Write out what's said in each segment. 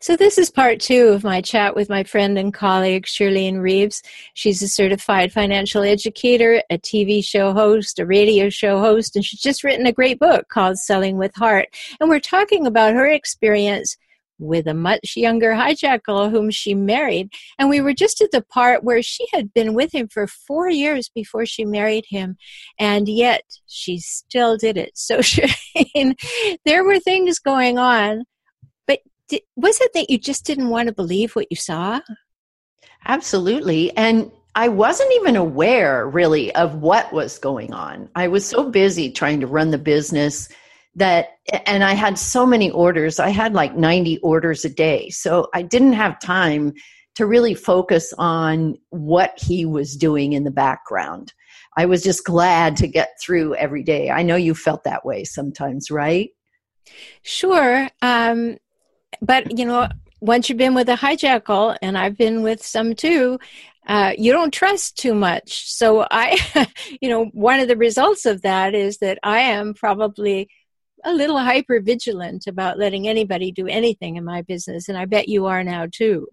So, this is part two of my chat with my friend and colleague, Shirlene Reeves. She's a certified financial educator, a TV show host, a radio show host, and she's just written a great book called Selling with Heart. And we're talking about her experience with a much younger hijackal whom she married. And we were just at the part where she had been with him for four years before she married him. And yet she still did it. So, Shirlene, there were things going on did, was it that you just didn't want to believe what you saw? Absolutely. And I wasn't even aware really of what was going on. I was so busy trying to run the business that, and I had so many orders. I had like 90 orders a day. So I didn't have time to really focus on what he was doing in the background. I was just glad to get through every day. I know you felt that way sometimes, right? Sure. Um, but you know, once you've been with a hijackal, and I've been with some too, uh, you don't trust too much. So I, you know, one of the results of that is that I am probably a little hyper vigilant about letting anybody do anything in my business, and I bet you are now too.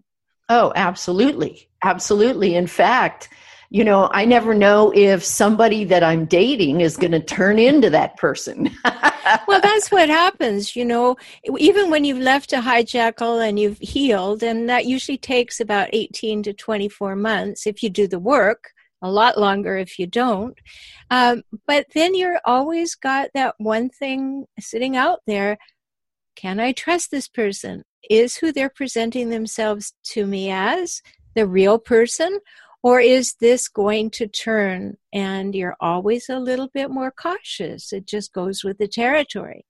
Oh, absolutely. Absolutely. In fact, you know, I never know if somebody that I'm dating is going to turn into that person. well, that's what happens, you know, even when you've left a hijackal and you've healed, and that usually takes about 18 to 24 months if you do the work, a lot longer if you don't. Um, but then you're always got that one thing sitting out there can I trust this person? Is who they're presenting themselves to me as the real person? Or is this going to turn and you're always a little bit more cautious? It just goes with the territory.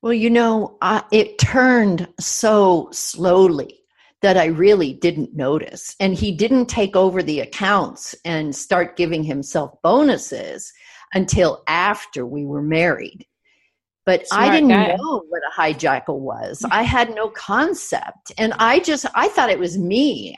Well, you know, uh, it turned so slowly that I really didn't notice. And he didn't take over the accounts and start giving himself bonuses until after we were married. But Smart I didn't guy. know what a hijackal was. I had no concept. And I just, I thought it was me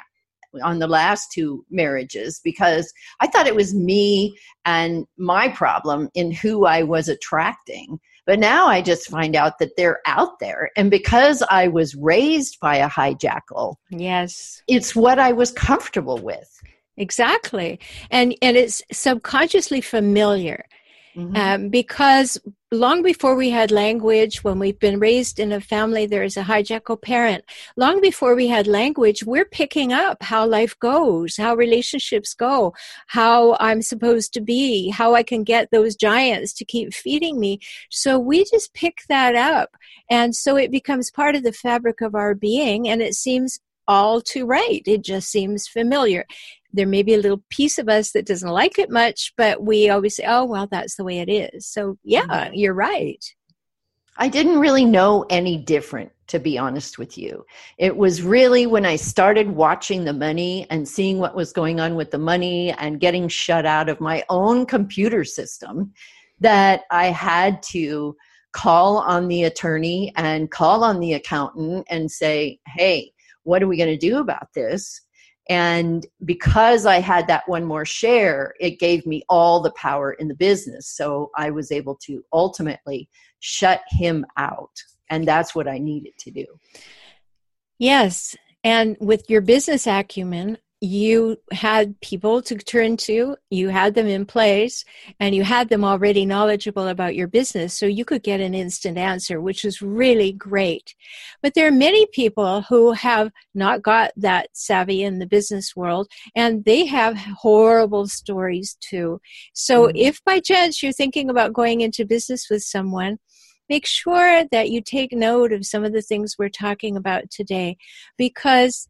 on the last two marriages because I thought it was me and my problem in who I was attracting. But now I just find out that they're out there. And because I was raised by a hijackal, yes, it's what I was comfortable with. Exactly. And and it's subconsciously familiar. Mm-hmm. Um, because long before we had language, when we've been raised in a family, there is a hijackal parent. Long before we had language, we're picking up how life goes, how relationships go, how I'm supposed to be, how I can get those giants to keep feeding me. So we just pick that up. And so it becomes part of the fabric of our being, and it seems all too right. It just seems familiar there may be a little piece of us that doesn't like it much, but we always say, oh, well, that's the way it is. So, yeah, mm-hmm. you're right. I didn't really know any different, to be honest with you. It was really when I started watching the money and seeing what was going on with the money and getting shut out of my own computer system that I had to call on the attorney and call on the accountant and say, hey, what are we going to do about this? And because I had that one more share, it gave me all the power in the business. So I was able to ultimately shut him out. And that's what I needed to do. Yes. And with your business acumen, you had people to turn to, you had them in place, and you had them already knowledgeable about your business, so you could get an instant answer, which is really great. But there are many people who have not got that savvy in the business world, and they have horrible stories too. So mm-hmm. if by chance you're thinking about going into business with someone, make sure that you take note of some of the things we're talking about today because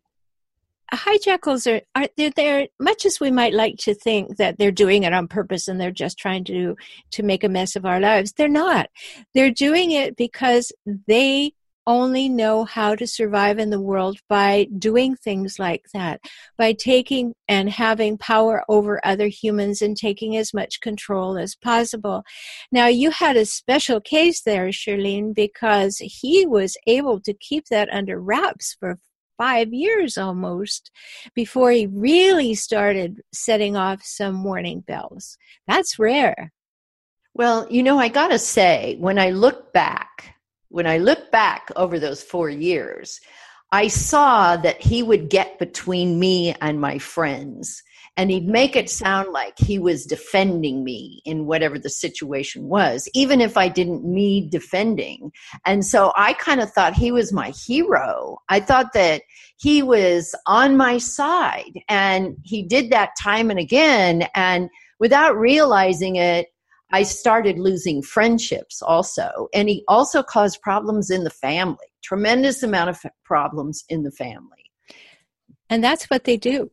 hijackals are, are they're, they're much as we might like to think that they're doing it on purpose and they're just trying to to make a mess of our lives they're not they're doing it because they only know how to survive in the world by doing things like that, by taking and having power over other humans and taking as much control as possible. Now, you had a special case there, Shirlene, because he was able to keep that under wraps for five years almost before he really started setting off some warning bells. That's rare. Well, you know, I got to say, when I look back when I look back over those four years, I saw that he would get between me and my friends and he'd make it sound like he was defending me in whatever the situation was, even if I didn't need defending. And so I kind of thought he was my hero. I thought that he was on my side, and he did that time and again. And without realizing it, I started losing friendships also. And he also caused problems in the family, tremendous amount of problems in the family. And that's what they do.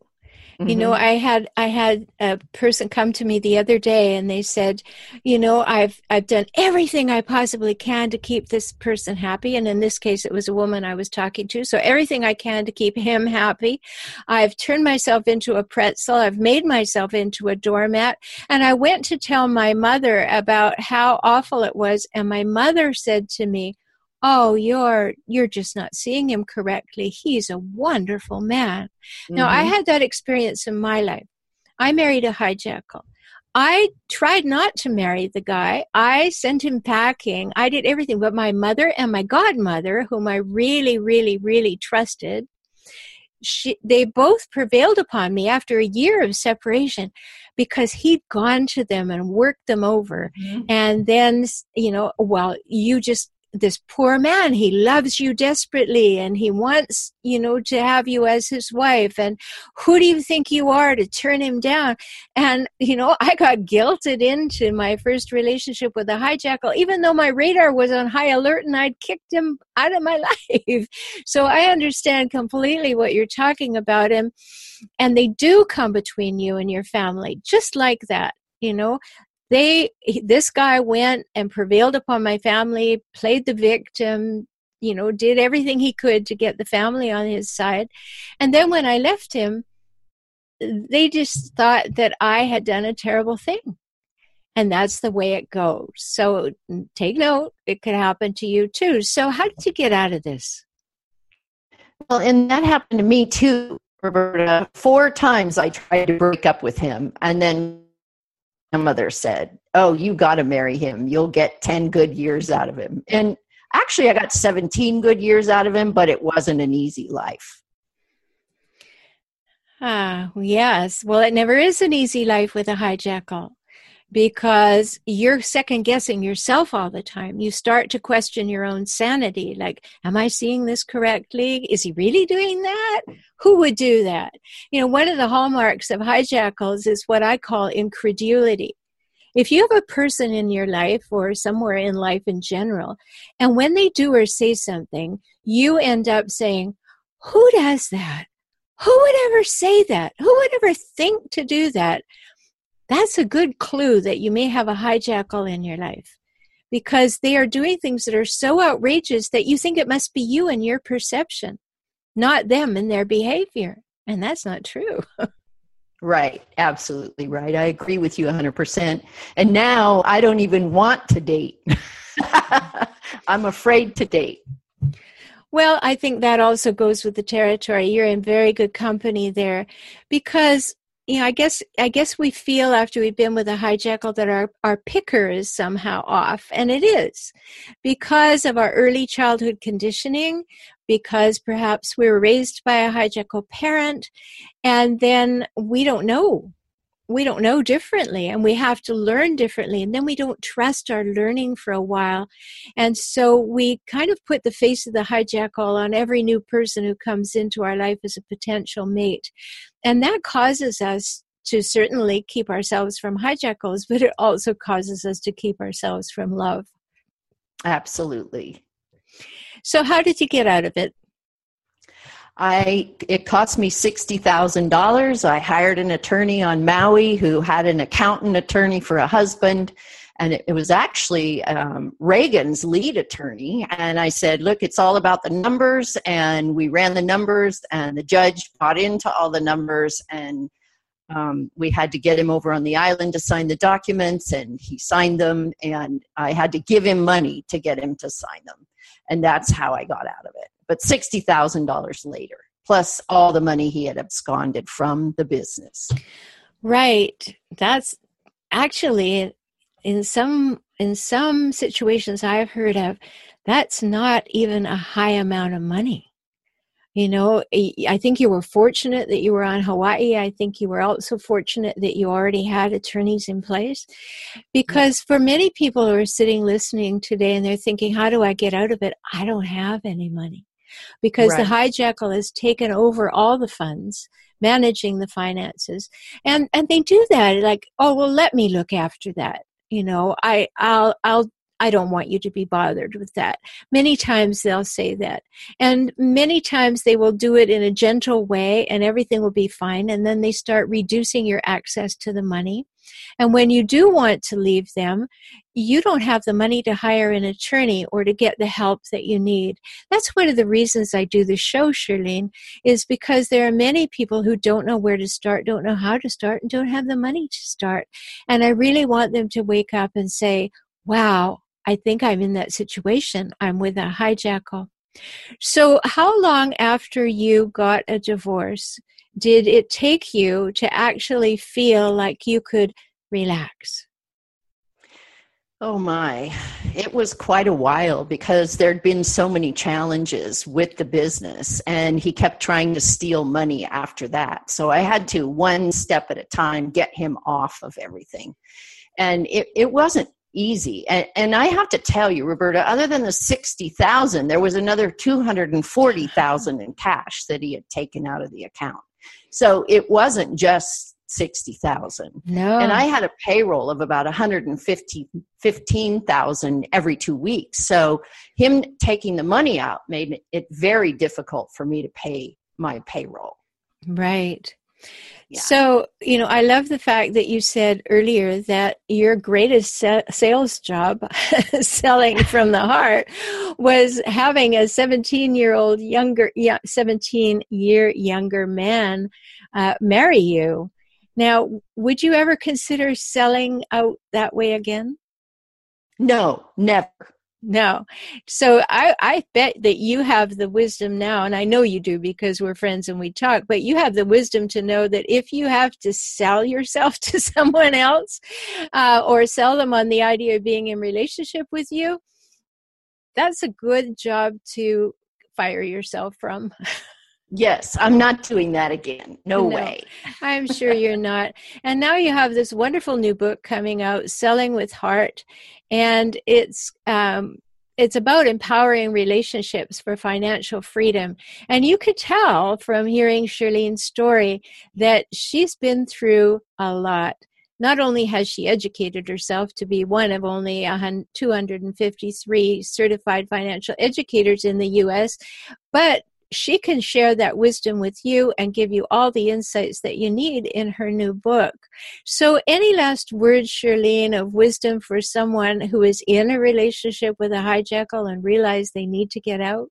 Mm-hmm. You know, mm-hmm. I had I had a person come to me the other day and they said, you know, I've I've done everything I possibly can to keep this person happy and in this case it was a woman I was talking to. So everything I can to keep him happy. I've turned myself into a pretzel. I've made myself into a doormat and I went to tell my mother about how awful it was and my mother said to me, oh you're you're just not seeing him correctly he's a wonderful man mm-hmm. now i mm-hmm. had that experience in my life i married a hijackal i tried not to marry the guy i sent him packing i did everything but my mother and my godmother whom i really really really trusted she, they both prevailed upon me after a year of separation because he'd gone to them and worked them over. Mm-hmm. And then, you know, well, you just this poor man he loves you desperately and he wants you know to have you as his wife. And who do you think you are to turn him down? And you know i got guilted into my first relationship with a hijackal. Even though my radar was on high alert and i'd kicked him out of my life. So i understand completely what you're talking about. And and they do come between you and your family just like that you know they this guy went and prevailed upon my family played the victim you know did everything he could to get the family on his side. And then when i left him they just thought that i had done a terrible thing. And that's the way it goes. So take note it could happen to you too. So how did you get out of this? Well and that happened to me too roberta. Four times i tried to break up with him and then mother said, Oh, you got to marry him. You'll get 10 good years out of him. And actually, I got 17 good years out of him, but it wasn't an easy life. Ah, yes. Well, it never is an easy life with a hijackal because you're second guessing yourself all the time. You start to question your own sanity. Like, am I seeing this correctly? Is he really doing that? Who would do that? You know, one of the hallmarks of hijackals is what I call incredulity. If you have a person in your life or somewhere in life in general, and when they do or say something, you end up saying, Who does that? Who would ever say that? Who would ever think to do that? That's a good clue that you may have a hijackal in your life because they are doing things that are so outrageous that you think it must be you and your perception, not them and their behavior. And that's not true. right. Absolutely right. I agree with you 100%. And now I don't even want to date. I'm afraid to date. Well, I think that also goes with the territory. You're in very good company there because you know, I guess I guess we feel after we've been with a hijackal that our, our picker is somehow off, and it is. Because of our early childhood conditioning, because perhaps we were raised by a hijackal parent, and then we don't know we don't know differently and we have to learn differently and then we don't trust our learning for a while. And so we kind of put the face of the hijackal on every new person who comes into our life as a potential mate. And that causes us to certainly keep ourselves from hijackals but it also causes us to keep ourselves from love. Absolutely. So how did you get out of it I it cost me sixty thousand dollars. I hired an attorney on Maui who had an accountant attorney for a husband, and it, it was actually um, Reagan's lead attorney. And I said, "Look, it's all about the numbers." And we ran the numbers, and the judge bought into all the numbers, and um, we had to get him over on the island to sign the documents, and he signed them. And I had to give him money to get him to sign them, and that's how I got out but $60,000 later, plus all the money he had absconded from the business. Right. That's actually in some in some situations I've heard of, that's not even a high amount of money. You know, I think you were fortunate that you were on Hawaii. I think you were also fortunate that you already had attorneys in place. Because for many people who are sitting listening today and they're thinking, how do I get out of it? I don't have any money. Because right. the hijackal has taken over all the funds managing the finances and and they do that like oh well let me look after that you know i i'll i'll I don't want you to be bothered with that. Many times they'll say that. And many times they will do it in a gentle way and everything will be fine. And then they start reducing your access to the money. And when you do want to leave them, you don't have the money to hire an attorney or to get the help that you need. That's one of the reasons I do the show, Shirlene, is because there are many people who don't know where to start, don't know how to start, and don't have the money to start. And I really want them to wake up and say, wow, I think I'm in that situation. I'm with a hijackal. So, how long after you got a divorce did it take you to actually feel like you could relax? Oh my, it was quite a while because there'd been so many challenges with the business, and he kept trying to steal money after that. So I had to, one step at a time, get him off of everything. And it, it wasn't easy. And, and I have to tell you, Roberta, other than the 60,000, there was another 240,000 in cash that he had taken out of the account. So it wasn't just 60,000. No. And I had a payroll of about 115,000 every 2 weeks. So him taking the money out made it very difficult for me to pay my payroll. Right. So, you know, I love the fact that you said earlier that your greatest sa- sales job, selling from the heart, was having a 17 year old younger, 17 year younger man uh, marry you. Now, would you ever consider selling out that way again? No, never. No. So I, I bet that you have the wisdom now, and I know you do because we're friends and we talk, but you have the wisdom to know that if you have to sell yourself to someone else uh, or sell them on the idea of being in relationship with you, that's a good job to fire yourself from. Yes, I'm not doing that again. No, no, way. I'm sure you're not. And now you have this wonderful new book coming out, Selling with Heart, and it's um, it's about empowering relationships for financial freedom. And you could tell from hearing Shirlene's story that she's been through a lot. Not only has she educated herself to be one of only 253 certified financial educators in the US, but she can share that wisdom with you and give you all the insights that you need in her new book. So, any last words, Shirlene, of wisdom for someone who is in a relationship with a hijackal and realize they need to get out?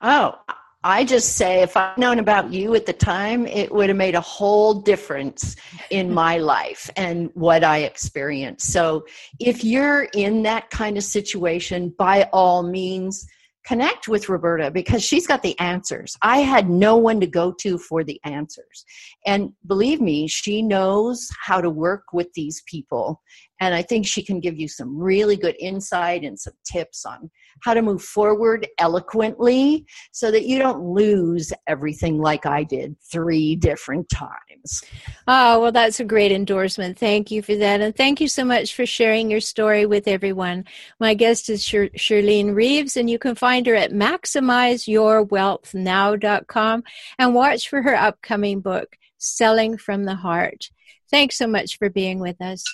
Oh, I just say if I'd known about you at the time, it would have made a whole difference in my life and what I experienced. So if you're in that kind of situation, by all means, connect with Roberta because she's got the answers. I had no one to go to for the answers. And believe me, she knows how to work with these people. And I think she can give you some really good insight and some tips on how to move forward eloquently so that you don't lose everything like I did three different times. Oh, well, that's a great endorsement. Thank you for that. And thank you so much for sharing your story with everyone. My guest is Shir- Shirlene Reeves, and you can find her at maximizeyourwealthnow.com and watch for her upcoming book, Selling from the Heart. Thanks so much for being with us.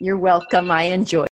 You're welcome. I enjoy.